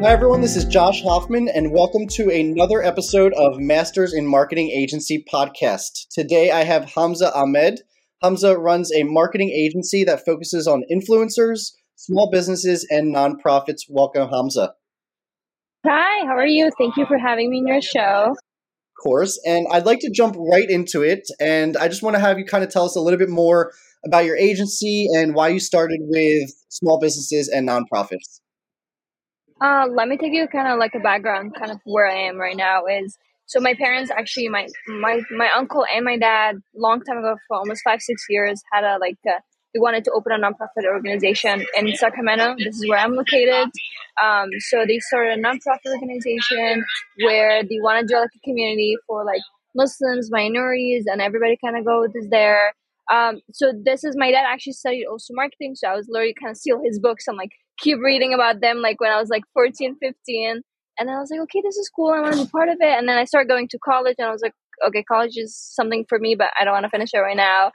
Hi, everyone. This is Josh Hoffman, and welcome to another episode of Masters in Marketing Agency podcast. Today, I have Hamsah Ahmed. Hamsah runs a marketing agency that focuses on influencers, small businesses, and nonprofits. Welcome, Hamsah. Hi, how are you? Thank you for having me in your show. Of course. And I'd like to jump right into it. And I just want to have you kind of tell us a little bit more about your agency and why you started with small businesses and nonprofits. Uh, let me take you kind of like a background, kind of where I am right now. Is so my parents actually, my my my uncle and my dad, long time ago, for almost five six years, had a like a, they wanted to open a nonprofit organization in Sacramento. This is where I'm located. Um, so they started a nonprofit organization where they want to do like a community for like Muslims, minorities, and everybody kind of goes there. Um, so this is my dad actually studied also marketing, so I was literally kind of steal his books and like keep reading about them like when I was like 14, 15. And then I was like, okay, this is cool. I want to be part of it. And then I started going to college and I was like, okay, college is something for me, but I don't want to finish it right now.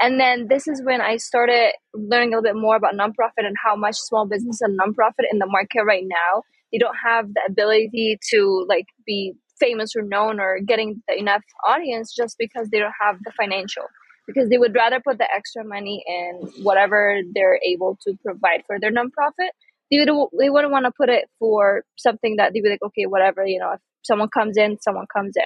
And then this is when I started learning a little bit more about nonprofit and how much small business and nonprofit in the market right now. They don't have the ability to like be famous or known or getting enough audience just because they don't have the financial because they would rather put the extra money in whatever they're able to provide for their nonprofit. They, would, they wouldn't want to put it for something that they'd be like, okay, whatever, you know, if someone comes in, someone comes in.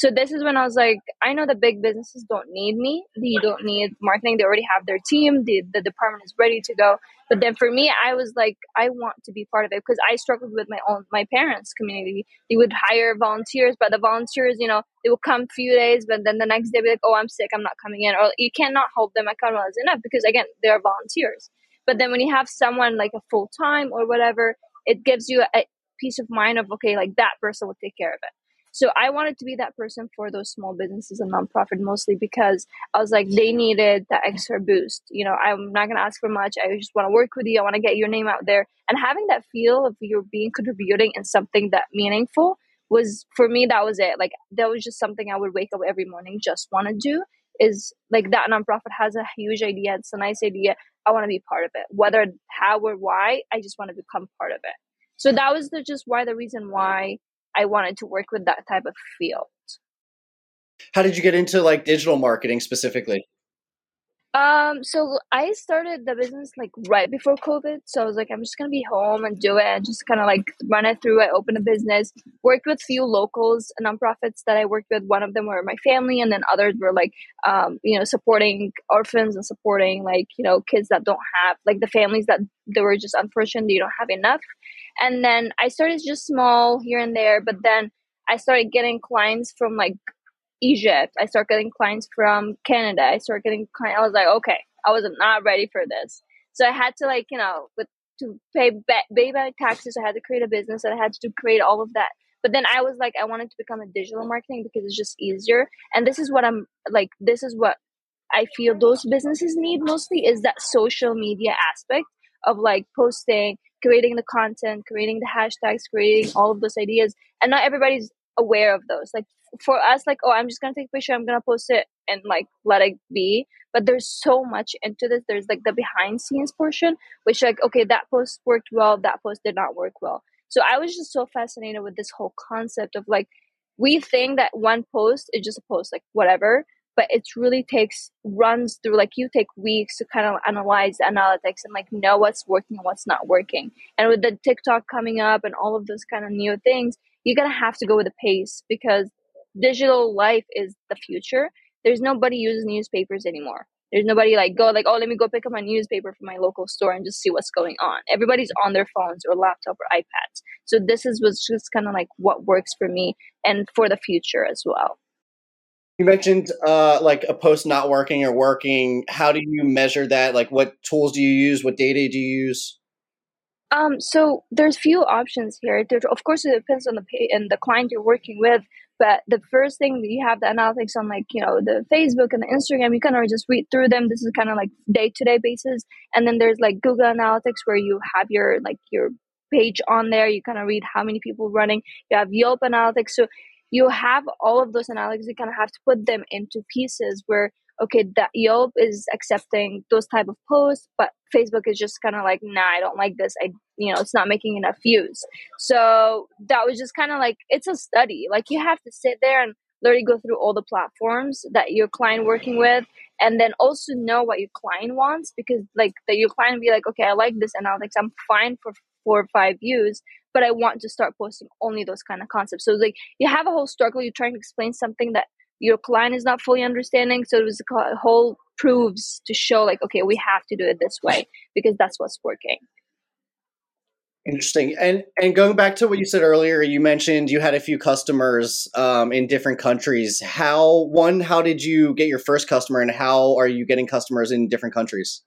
So this is when I was like, I know the big businesses don't need me. They don't need marketing. They already have their team. The, the department is ready to go. But then for me, I was like, I want to be part of it because I struggled with my own, my parents' community. They would hire volunteers, but the volunteers, you know, they would come a few days, but then the next day be like, oh, I'm sick. I'm not coming in. Or you cannot hold them accountable as enough because again, they're volunteers. But then when you have someone like a full time or whatever, it gives you a peace of mind of, okay, like that person will take care of it. So I wanted to be that person for those small businesses and nonprofit mostly because I was like, they needed that extra boost. You know, I'm not going to ask for much. I just want to work with you. I want to get your name out there. And having that feel of you're being contributing in something that meaningful was, for me, that was it. Like, that was just something I would wake up every morning, just want to do is like that nonprofit has a huge idea. It's a nice idea. I want to be part of it. Whether how or why, I just want to become part of it. So that was the, just why the reason why I wanted to work with that type of field. How did you get into like digital marketing specifically? Um, so I started the business like right before COVID. So I was like, I'm just gonna be home and do it and just kind of like run it through I opened a business, worked with few locals, nonprofits that I worked with. One of them were my family, and then others were like, um, you know, supporting orphans and supporting like, you know, kids that don't have like the families that they were just unfortunate they don't have enough. And then I started just small here and there, but then I started getting clients from like Egypt. I started getting clients from Canada. I started getting clients. I was like, okay, I was not ready for this. So I had to like, you know, with to pay pay back taxes. I had to create a business. I had to create all of that. But then I was like, I wanted to become a digital marketing because it's just easier. And this is what I'm like. This is what I feel those businesses need mostly is that social media aspect of like posting, creating the content, creating the hashtags, creating all of those ideas. And not everybody's aware of those. Like for us, like, oh, I'm just gonna take a picture, I'm gonna post it and like let it be. But there's so much into this. There's like the behind scenes portion, which like, okay, that post worked well, that post did not work well. So I was just so fascinated with this whole concept of like we think that one post is just a post, like whatever, but it really takes runs through like you take weeks to kind of analyze analytics and like know what's working and what's not working. And with the TikTok coming up and all of those kind of new things, you're gonna have to go with the pace because digital life is the future. There's nobody uses newspapers anymore. There's nobody like go like, oh, let me go pick up my newspaper from my local store and just see what's going on. Everybody's on their phones or laptop or iPads. So this is was just kind of like what works for me and for the future as well. You mentioned uh, like a post not working or working. How do you measure that? Like, what tools do you use? What data do you use? Um, so there's few options here. There, of course, it depends on the pay and the client you're working with. But the first thing you have the analytics on, like you know, the Facebook and the Instagram, you kind of just read through them. This is kind of like day to day basis. And then there's like Google Analytics where you have your like your page on there. You kind of read how many people running. You have Yelp Analytics. So you have all of those analytics. You kind of have to put them into pieces where okay that yelp is accepting those type of posts but facebook is just kind of like nah i don't like this i you know it's not making enough views so that was just kind of like it's a study like you have to sit there and literally go through all the platforms that your client working with and then also know what your client wants because like that your client be like okay i like this analytics i'm fine for four or five views but i want to start posting only those kind of concepts so like you have a whole struggle you're trying to explain something that your client is not fully understanding so it was a whole proves to show like okay we have to do it this way because that's what's working Interesting. And and going back to what you said earlier, you mentioned you had a few customers um, in different countries. How one, how did you get your first customer, and how are you getting customers in different countries?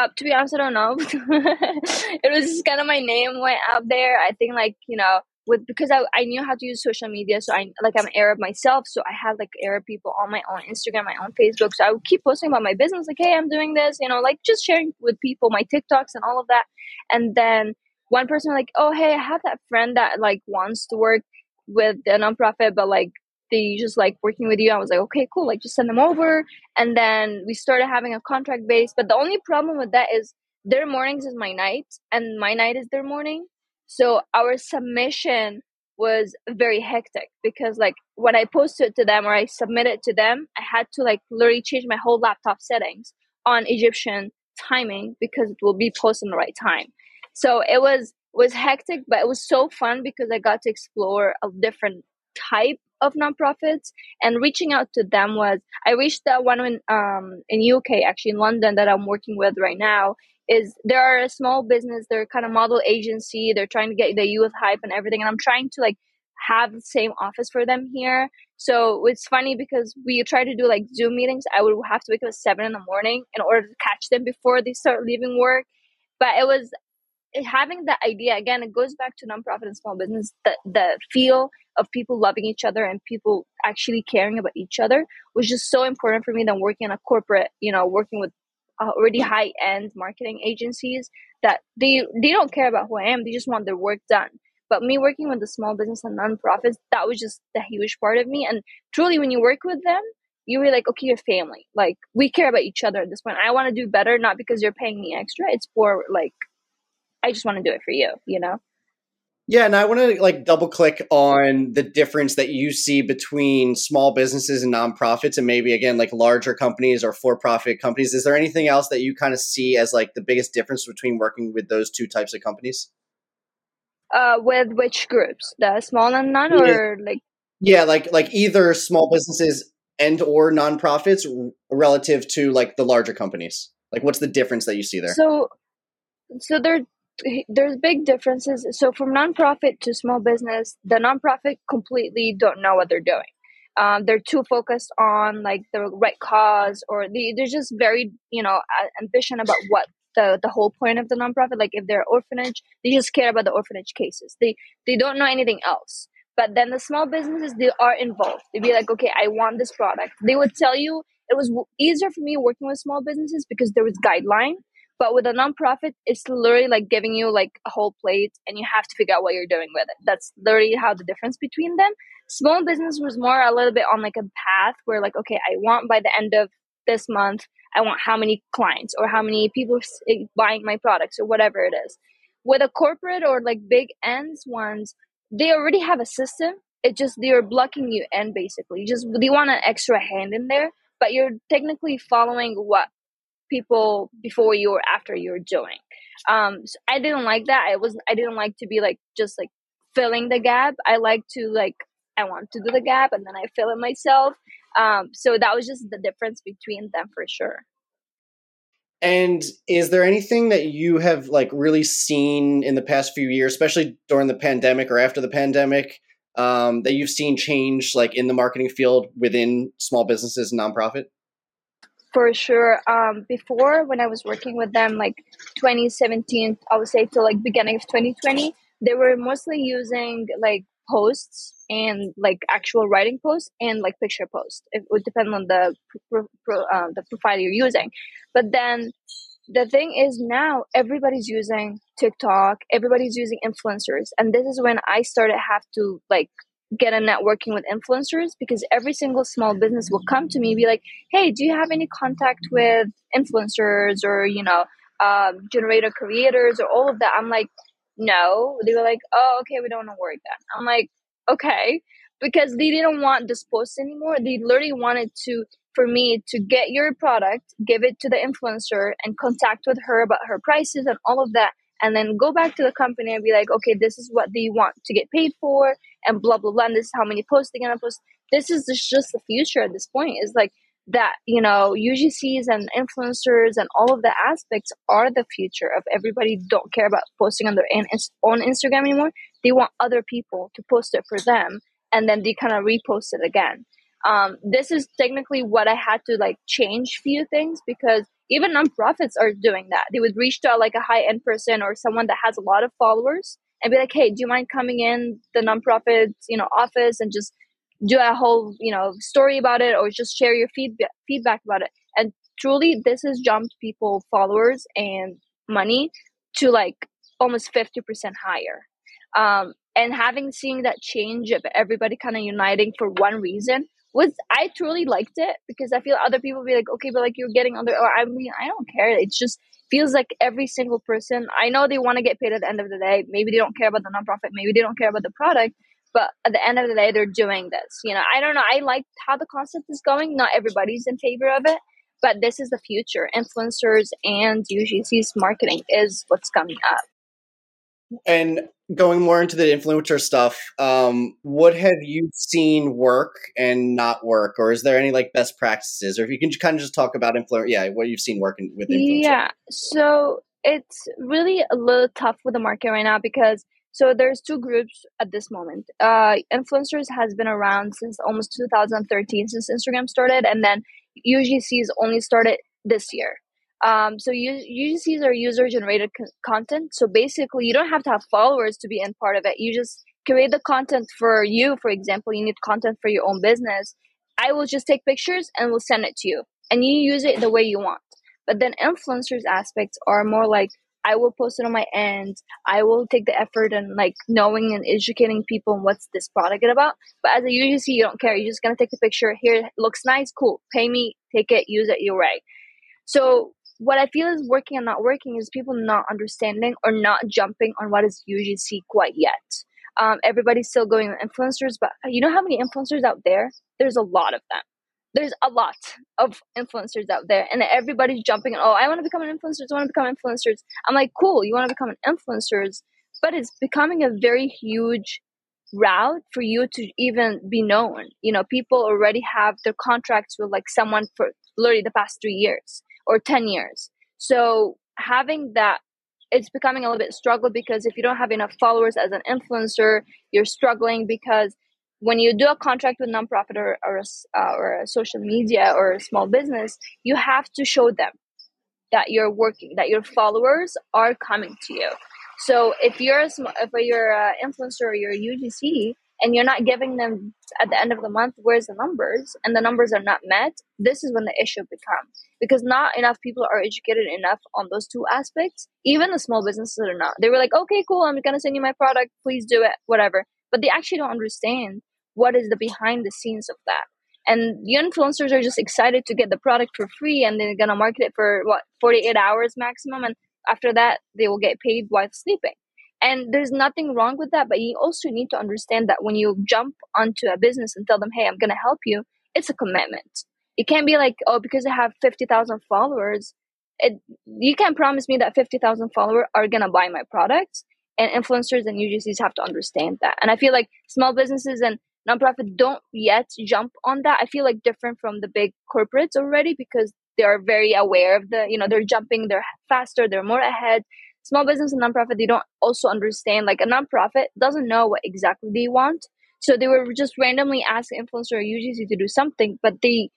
Uh, to be honest, I don't know. it was just kind of my name went out there. I think like you know with because I, I knew how to use social media so i like i'm arab myself so i had like arab people on my own instagram my own facebook so i would keep posting about my business like hey i'm doing this you know like just sharing with people my tiktoks and all of that and then one person like oh hey i have that friend that like wants to work with a nonprofit but like they just like working with you. I was like okay cool like just send them over. And then we started having a contract base. But the only problem with that is their mornings is my night and my night is their morning. So our submission was very hectic because like when I posted to them or I submitted to them, I had to like literally change my whole laptop settings on Egyptian timing because it will be posted in the right time. So it was was hectic, but it was so fun because I got to explore a different type of nonprofits and reaching out to them was I reached that one in um in UK actually in London that I'm working with right now is there are a small business they're kind of model agency they're trying to get the youth hype and everything and i'm trying to like have the same office for them here. So it's funny because we try to do like zoom meetings i would have to wake up at seven in the morning in order to catch them before they start leaving work. But it was having the idea again it goes back to nonprofit and small business the, the feel of people loving each other and people actually caring about each other was just so important for me than working in a corporate you know working with uh, already high end marketing agencies that they they don't care about who I am. They just want their work done. But me working with the small business and nonprofits, that was just the huge part of me. And truly, when you work with them, you are like, okay, you're family. Like we care about each other at this point. I want to do better, not because you're paying me extra. It's for like, I just want to do it for you. You know. Yeah, and I want to like double click on the difference that you see between small businesses and nonprofits and maybe again like larger companies or for-profit companies. Is there anything else that you kind of see as like the biggest difference between working with those two types of companies? Uh with which groups? The small and non or like Yeah, like like either small businesses and or nonprofits relative to like the larger companies. Like what's the difference that you see there? So so there there's big differences. So from nonprofit to small business, the nonprofit completely don't know what they're doing. Um, they're too focused on like the right cause, or they, they're just very you know ambition about what the the whole point of the nonprofit. Like if they're orphanage, they just care about the orphanage cases. They they don't know anything else. But then the small businesses, they are involved. They'd be like, okay, I want this product. They would tell you it was easier for me working with small businesses because there was guideline but with a nonprofit, it's literally like giving you like a whole plate and you have to figure out what you're doing with it. That's literally how the difference between them. Small business was more a little bit on like a path where like, okay, I want by the end of this month, I want how many clients or how many people eh, buying my products or whatever it is. With a corporate or like big ends ones, they already have a system. It just they're blocking you in basically. You just they want an extra hand in there, but you're technically following what people before you or after you're doing. Um, so I didn't like that. I was I didn't like to be like just like filling the gap. I like to like I want to do the gap and then I fill it myself. Um, so that was just the difference between them for sure. And is there anything that you have like really seen in the past few years, especially during the pandemic or after the pandemic, um, that you've seen change like in the marketing field within small businesses and nonprofit? For sure. Um before when i was working with them like 2017 i would say to like beginning of 2020 they were mostly using like posts and like actual writing posts and like picture posts. It would depend on the pro, pro, uh, the profile you're using. But then the thing is now everybody's using tiktok everybody's using influencers and this is when i started have to like get a networking with influencers because every single small business will come to me be like hey do you have any contact with influencers or you know um, generator creators or all of that? I'm like no. They were like oh okay we don't want to work that i'm like okay. Because they didn't want this post anymore. They literally wanted to for me to get your product give it to the influencer and contact with her about her prices and all of that and then go back to the company and be like, okay, this is what they want to get paid for, and blah blah blah. And this is how many posts they're gonna post. This is just the future at this point. Is like that, you know, UGCs and influencers and all of the aspects are the future of everybody. Don't care about posting on their own Instagram anymore. They want other people to post it for them, and then they kind of repost it again. Um, this is technically what I had to like change few things because even nonprofits are doing that. They would reach to like a high end person or someone that has a lot of followers and be like, "Hey, do you mind coming in the nonprofit, you know, office and just do a whole, you know, story about it or just share your feedback feedback about it?" And truly, this has jumped people followers and money to like almost fifty percent higher. Um, and having seen that change of everybody kind of uniting for one reason was I truly liked it because I feel other people be like, okay, but like you're getting under. Or I mean, I don't care. It just feels like every single person. I know they want to get paid at the end of the day. Maybe they don't care about the nonprofit. Maybe they don't care about the product. But at the end of the day, they're doing this. You know, I don't know. I like how the concept is going. Not everybody's in favor of it, but this is the future. Influencers and UGC's marketing is what's coming up. And going more into the influencer stuff, um, what have you seen work and not work, or is there any like best practices, or if you can kind of just talk about influencer, yeah, what you've seen working with influencers. Yeah, so it's really a little tough with the market right now because so there's two groups at this moment. Uh, influencers has been around since almost 2013, since Instagram started, and then UGC's only started this year. Um, so you, UGCs are user generated c- content. So basically, you don't have to have followers to be in part of it. You just create the content for you. For example, you need content for your own business. I will just take pictures and will send it to you, and you use it the way you want. But then influencers aspects are more like I will post it on my end. I will take the effort and like knowing and educating people on what's this product about. But as a UGC, you don't care. You're just gonna take the picture. Here, looks nice, cool. Pay me, take it, use it your way. So what I feel is working and not working is people not understanding or not jumping on what is UGC quite yet. Um, everybody's still going influencers, but you know how many influencers out there? There's a lot of them. There's a lot of influencers out there, and everybody's jumping. And, oh, I want to become an influencer. I want to become influencers. I'm like, cool. You want to become an influencers, but it's becoming a very huge route for you to even be known. You know, people already have their contracts with like someone for literally the past three years or 10 years. So having that it's becoming a little bit struggle because if you don't have enough followers as an influencer, you're struggling because when you do a contract with nonprofit or or a, uh, or a social media or a small business, you have to show them that you're working, that your followers are coming to you. So if you're a, if you're an influencer or you're a UGC, and you're not giving them at the end of the month where's the numbers? And the numbers are not met this is when the issue becomes. Because not enough people are educated enough on those two aspects. Even the small businesses are not. They were like okay cool i'm gonna send you my product please do it whatever. But they actually don't understand what is the behind the scenes of that. And the influencers are just excited to get the product for free and they're gonna market it for what 48 hours maximum and after that they will get paid while sleeping and there's nothing wrong with that, but you also need to understand that when you jump onto a business and tell them, hey, I'm going to help you, it's a commitment. It can't be like, oh, because I have 50,000 followers, it, you can't promise me that 50,000 followers are going to buy my products. And influencers and UGCs have to understand that. And I feel like small businesses and nonprofit don't yet jump on that. I feel like different from the big corporates already because they are very aware of the, you know, they're jumping, they're faster, they're more ahead small business and nonprofit they don't also understand like a nonprofit doesn't know what exactly they want. So they were just randomly asking influencer or UGC to do something but they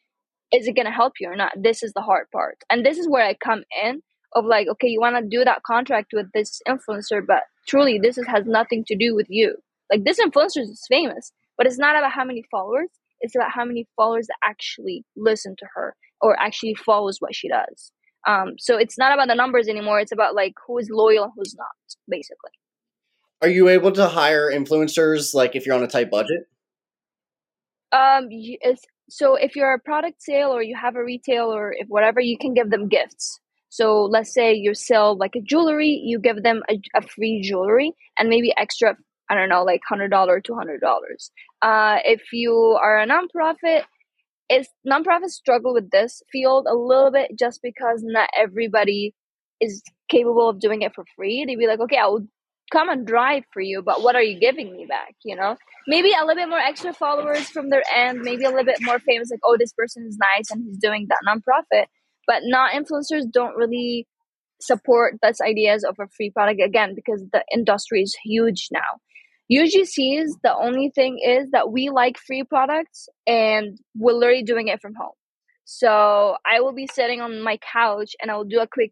is it going to help you or not? This is the hard part. And this is where i come in of like okay you want to do that contract with this influencer but truly this is, has nothing to do with you. Like this influencer is famous but it's not about how many followers it's about how many followers that actually listen to her or actually follows what she does um, so it's not about the numbers anymore. It's about like who is loyal and who's not, basically. Are you able to hire influencers like if you're on a tight budget? Um, so if you're a product sale or you have a retail or if whatever, you can give them gifts. So let's say you sell like a jewelry, you give them a, a free jewelry and maybe extra, I don't know, like $100, $200. Uh, if you are a nonprofit, is nonprofits struggle with this field a little bit just because not everybody is capable of doing it for free. They'd be like, okay, I will come and drive for you, but what are you giving me back? You know, maybe a little bit more extra followers from their end, maybe a little bit more famous, like, oh, this person is nice and he's doing that nonprofit. But not influencers don't really support those ideas of a free product again because the industry is huge now. UGCs, the only thing is that we like free products and we're literally doing it from home. So I will be sitting on my couch and I will do a quick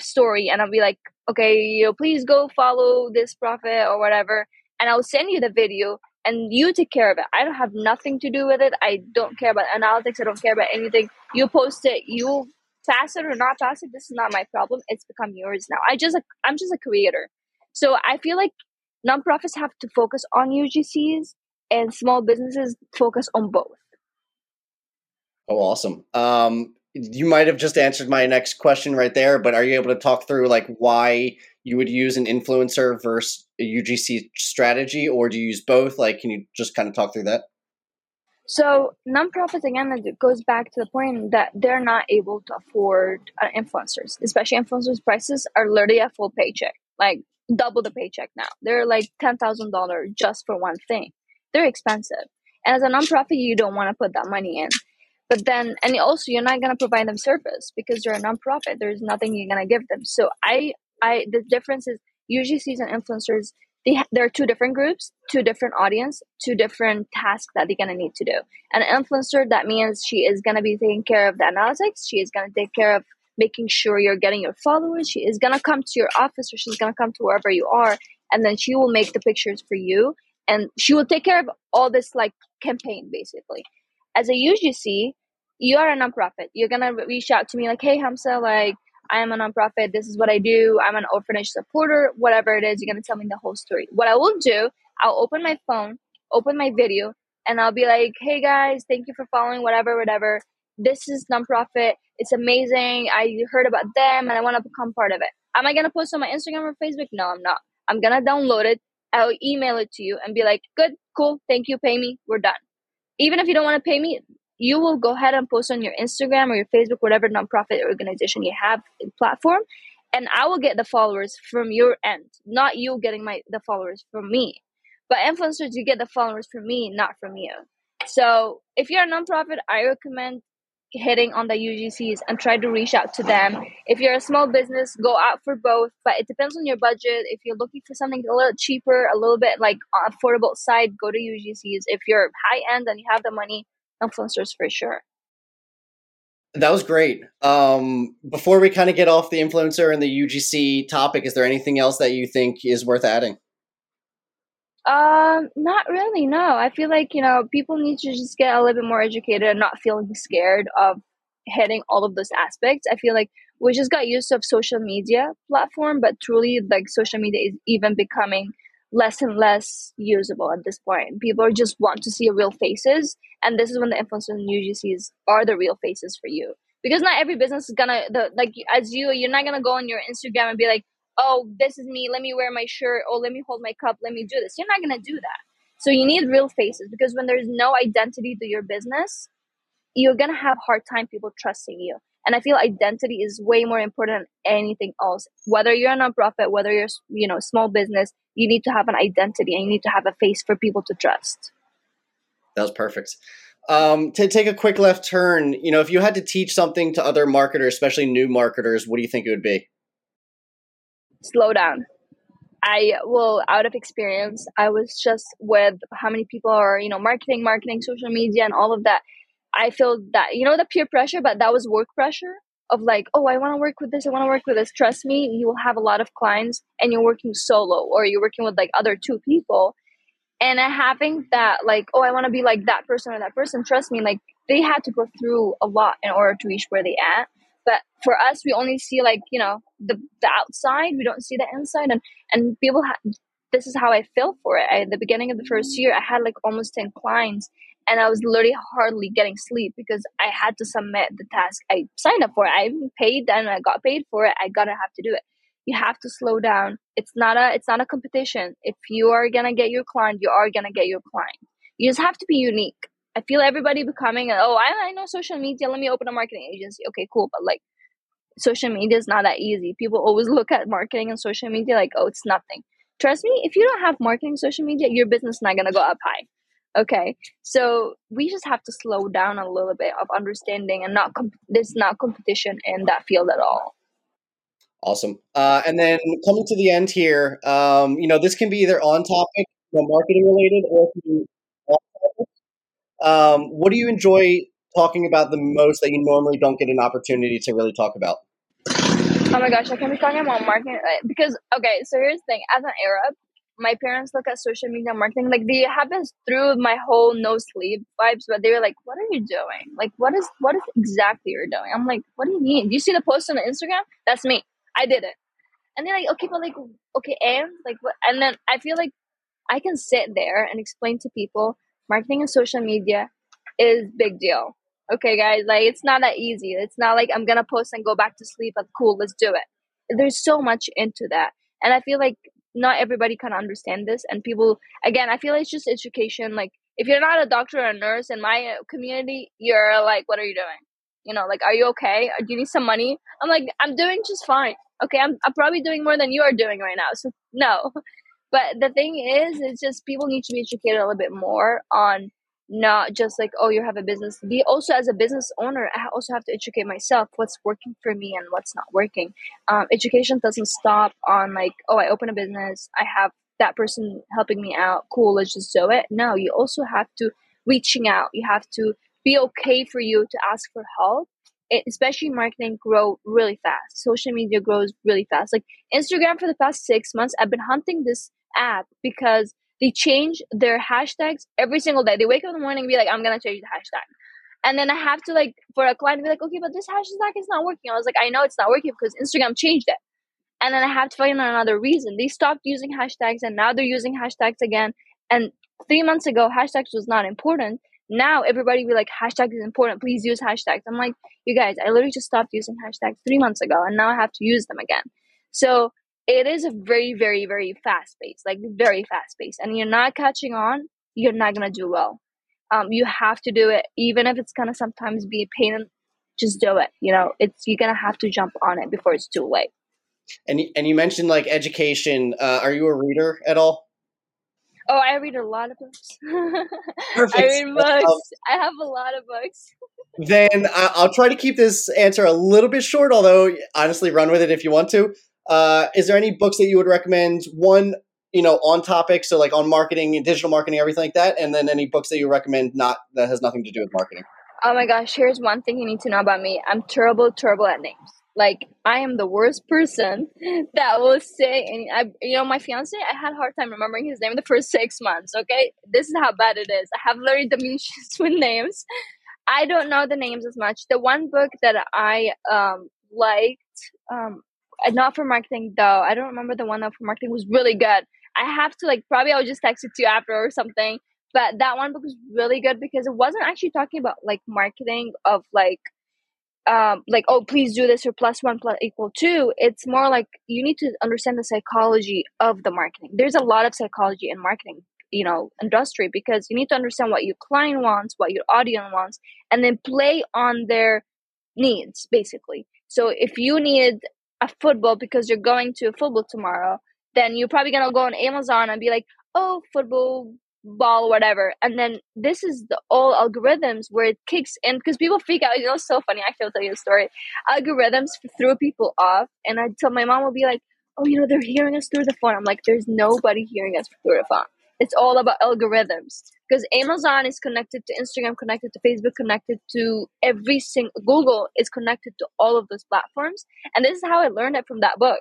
story and I'll be like, okay, you know, please go follow this prophet or whatever. And I'll send you the video and you take care of it. I don't have nothing to do with it. I don't care about analytics. I don't care about anything. You post it, you pass it or not pass it. This is not my problem. It's become yours now. I just, I'm just a creator. So I feel like nonprofits have to focus on UGCs and small businesses focus on both. Oh, awesome. Um, you might have just answered my next question right there, but are you able to talk through like why you would use an influencer versus a UGC strategy, or do you use both? Like, can you just kind of talk through that? So nonprofits again, it goes back to the point that they're not able to afford uh, influencers, especially influencers. Prices are literally a full paycheck, like double the paycheck now. They're like ten thousand dollars just for one thing. They're expensive, and as a nonprofit, you don't want to put that money in. But then, and also, you're not gonna provide them service because you're a nonprofit. There's nothing you're gonna give them. So I, I, the difference is usually season influencers. They ha- there are two different groups, two different audience, two different tasks that they're gonna need to do. An influencer that means she is gonna be taking care of the analytics. She is gonna take care of making sure you're getting your followers. She is gonna come to your office or she's gonna come to wherever you are, and then she will make the pictures for you, and she will take care of all this like campaign basically as a UGC, you are a nonprofit. You're gonna reach out to me like, hey Hamsah, like I am a nonprofit. This is what I do. I'm an orphanage supporter. Whatever it is, you're gonna tell me the whole story. What I will do, I'll open my phone, open my video, and I'll be like, hey guys, thank you for following. Whatever, whatever. This is nonprofit. It's amazing. I heard about them and I want to become part of it. Am I gonna post on my Instagram or Facebook? No, I'm not. I'm gonna download it. I'll email it to you and be like, good, cool, thank you, pay me, we're done even if you don't want to pay me, you will go ahead and post on your Instagram or your Facebook, whatever nonprofit organization you have eh, platform, and I will get the followers from your end, not you getting my the followers from me. But influencers, you get the followers from me, not from you. So if you're a nonprofit, I recommend hitting on the UGCs and try to reach out to them. If you're a small business, go out for both, but it depends on your budget. If you're looking for something a little cheaper, a little bit like affordable side, go to UGCs. If you're high end and you have the money, influencers for sure. That was great. Um, before we kind of get off the influencer and the UGC topic, is there anything else that you think is worth adding? Um, not really. No, I feel like you know people need to just get a little bit more educated and not feeling scared of hitting all of those aspects. I feel like we just got used to social media platform, but truly, like social media is even becoming less and less usable at this point. People just want to see real faces, and this is when the influencers and UGCs are the real faces for you. Because not every business is gonna the like as you, you're not gonna go on your Instagram and be like, oh, this is me. Let me wear my shirt. Oh, let me hold my cup. Let me do this. You're not going to do that. So you need real faces because when there's no identity to your business, you're going to have hard time people trusting you. And I feel identity is way more important than anything else. Whether you're a nonprofit, whether you're, you know, small business, you need to have an identity and you need to have a face for people to trust. That was perfect. Um, to take a quick left turn, you know, if you had to teach something to other marketers, especially new marketers, what do you think it would be? Slow down. I will out of experience. I was just with how many people are, you know, marketing, marketing, social media, and all of that. I feel that, you know, the peer pressure, but that was work pressure of like, oh, I want to work with this, I want to work with this. Trust me, you will have a lot of clients and you're working solo or you're working with like other two people. And having that, like, oh, I want to be like that person or that person, trust me, like, they had to go through a lot in order to reach where they at but for us we only see like you know the the outside we don't see the inside and and people ha- this is how i feel for it I, at the beginning of the first year i had like almost 10 clients and I was literally hardly getting sleep because I had to submit the task I signed up for. I paid and I got paid for it. I gotta have to do it. You have to slow down. It's not a it's not a competition. If you are gonna get your client, you are gonna get your client. You just have to be unique. I feel everybody becoming oh I, I know social media. Let me open a marketing agency. Okay, cool, but like social media is not that easy. People always look at marketing and social media like oh it's nothing. Trust me, if you don't have marketing social media, your business is not gonna go up high okay so we just have to slow down a little bit of understanding and not comp- there's not competition in that field at all awesome uh, and then coming to the end here um, you know this can be either on topic marketing related or um, what do you enjoy talking about the most that you normally don't get an opportunity to really talk about? Oh my gosh i can be talking about marketing because okay so here's the thing as an arab my parents look at social media marketing like they happens through my whole no sleep vibes but they were like what are you doing? Like what is what is exactly you're doing? I'm like what do you mean? Do you see the post on the instagram? That's me. I did it. And they're like okay but like okay and like what? And then i feel like i can sit there and explain to people marketing and social media is big deal. Okay guys like it's not that easy. It's not like i'm gonna post and go back to sleep but cool let's do it. There's so much into that. And i feel like not everybody can understand this. And people again i feel like it's just education. Like if you're not a doctor or a nurse in my community you're like what are you doing? You know like are you okay? Do you need some money? I'm like i'm doing just fine. Okay i'm, I'm probably doing more than you are doing right now. So no but the thing is it's just people need to be educated a little bit more on not just like oh you have a business. Be also as a business owner i also have to educate myself what's working for me and what's not working. Um, education doesn't stop on like oh i open a business i have that person helping me out cool let's just do it. No you also have to reaching out. You have to be okay for you to ask for help it, especially marketing grow really fast. Social media grows really fast. Like instagram for the past six months i've been hunting this app because they change their hashtags every single day. They wake up in the morning and be like, I'm gonna change the hashtag. And then I have to like for a client be like, okay, but this hashtag is not working. I was like, I know it's not working because Instagram changed it. And then I have to find another reason. They stopped using hashtags and now they're using hashtags again. And three months ago, hashtags was not important. Now everybody be like, hashtag is important. Please use hashtags. I'm like, you guys, I literally just stopped using hashtags three months ago and now I have to use them again. So it is a very very very fast pace like very fast pace and you're not catching on you're not gonna do well. Um, you have to do it even if it's gonna sometimes be a pain just do it you know? It's you're gonna have to jump on it before it's too late. And and you mentioned like education uh, are you a reader at all? Oh i read a lot of books. Perfect. i read books. Um, i have a lot of books. then I'll try to keep this answer a little bit short although honestly run with it if you want to uh, is there any books that you would recommend? One, you know, on topic, so like on marketing, digital marketing, everything like that, and then any books that you recommend not that has nothing to do with marketing. Oh my gosh! Here's one thing you need to know about me. I'm terrible, terrible at names. Like I am the worst person that will say, and I, you know, my fiance, I had a hard time remembering his name the first six months. Okay, this is how bad it is. I have learned the dementia with names. I don't know the names as much. The one book that I um, liked, um, not for marketing though. I don't remember the one that for marketing was really good. I have to like probably I'll just text it to you after or something. But that one book was really good because it wasn't actually talking about like marketing of like um like oh please do this or plus one plus equal two. It's more like you need to understand the psychology of the marketing. There's a lot of psychology in marketing you know industry because you need to understand what your client wants what your audience wants and then play on their needs basically so if you need a football because you're going to a football tomorrow, then you're probably gonna go on Amazon and be like, oh, football ball, whatever. And then this is the all algorithms where it kicks in because people freak out. You know, so funny. Actually, I'll tell you a story. Algorithms threw people off, and I tell my mom will be like, oh, you know, they're hearing us through the phone. I'm like, there's nobody hearing us through the phone. It's all about algorithms because Amazon is connected to Instagram, connected to Facebook, connected to every single Google is connected to all of those platforms. And this is how I learned it from that book.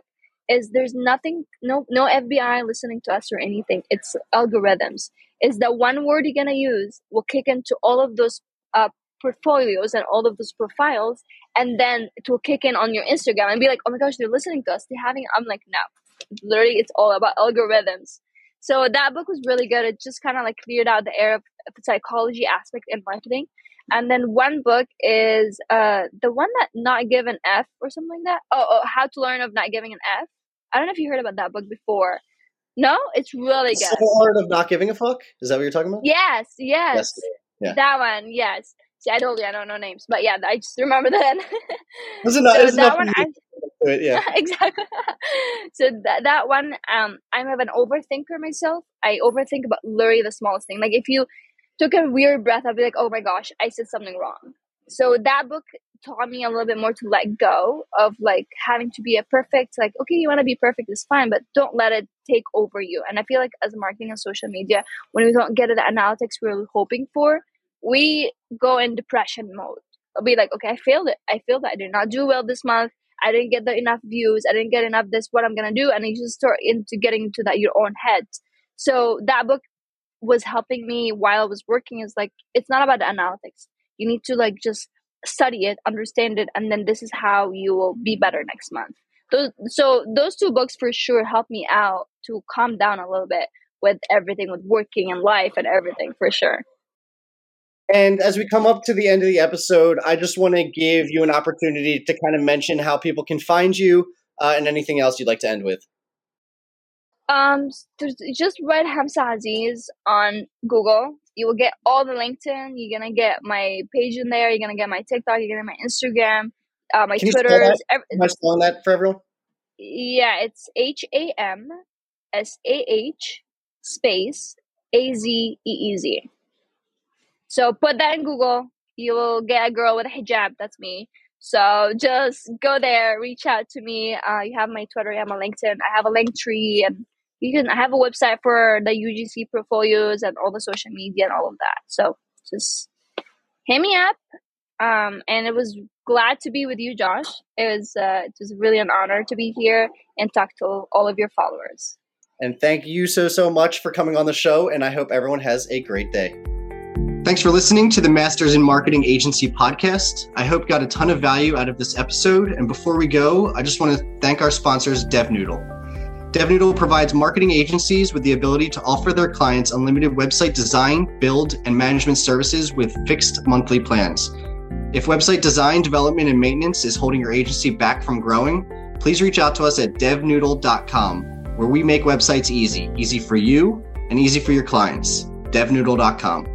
Is there's nothing, no, no FBI listening to us or anything. It's algorithms. Is the one word you're gonna use will kick into all of those uh, portfolios and all of those profiles, and then it will kick in on your Instagram and be like, oh my gosh, they're listening to us. They're having. I'm like, no, literally, it's all about algorithms. So that book was really good. It just kind of like cleared out the air of the psychology aspect in marketing. And then one book is uh the one that not give an F or something like that. Oh, oh, how to learn of not giving an F. I don't know if you heard about that book before. No, it's really good. The art of not giving a fuck. Is that what you're talking about? Yes, yes, yes. Yeah. that one. Yes. See, I told you I don't know names, but yeah, I just remember that. It not? So that one, I, it, yeah. exactly. so that that one, um, I'm an overthinker myself. I overthink about literally the smallest thing. Like if you took a weird breath, I'd be like, oh my gosh, I said something wrong. So that book taught me a little bit more to let go of like having to be a perfect like okay you want to be perfect is fine but don't let it take over you and i feel like as marketing and social media when we don't get the analytics we're hoping for we go in depression mode i'll be like okay i failed it i failed it i did not do well this month I didn't get the enough views. I didn't get enough this. What I'm gonna do, and you just start into getting into that your own head. So that book was helping me while I was working. Is like it's not about the analytics. You need to like just study it, understand it, and then this is how you will be better next month. Those, so those two books for sure helped me out to calm down a little bit with everything with working and life and everything for sure. And as we come up to the end of the episode, I just want to give you an opportunity to kind of mention how people can find you uh, and anything else you'd like to end with. Um, just write Hamsah Azeez on Google. You will get all the LinkedIn. You're gonna get my page in there. You're gonna get my TikTok. You're gonna get my Instagram, uh, my Twitter. Am I spelling that for everyone? Yeah, it's H A M S A H space A Z E E Z. So put that in Google. You will get a girl with a hijab. That's me. So just go there, reach out to me. Uh, you have my Twitter, you have my LinkedIn, I have a link tree, and you can I have a website for the UGC portfolios and all the social media and all of that. So just hit me up. Um, and it was glad to be with you, Josh. It was uh, it was really an honor to be here and talk to all of your followers. And thank you so so much for coming on the show. And I hope everyone has a great day. Thanks for listening to the Masters in Marketing Agency podcast. I hope you got a ton of value out of this episode. And before we go, I just want to thank our sponsors, DevNoodle. DevNoodle provides marketing agencies with the ability to offer their clients unlimited website design, build, and management services with fixed monthly plans. If website design, development, and maintenance is holding your agency back from growing, please reach out to us at devnoodle.com, where we make websites easy, easy for you and easy for your clients. devnoodle.com.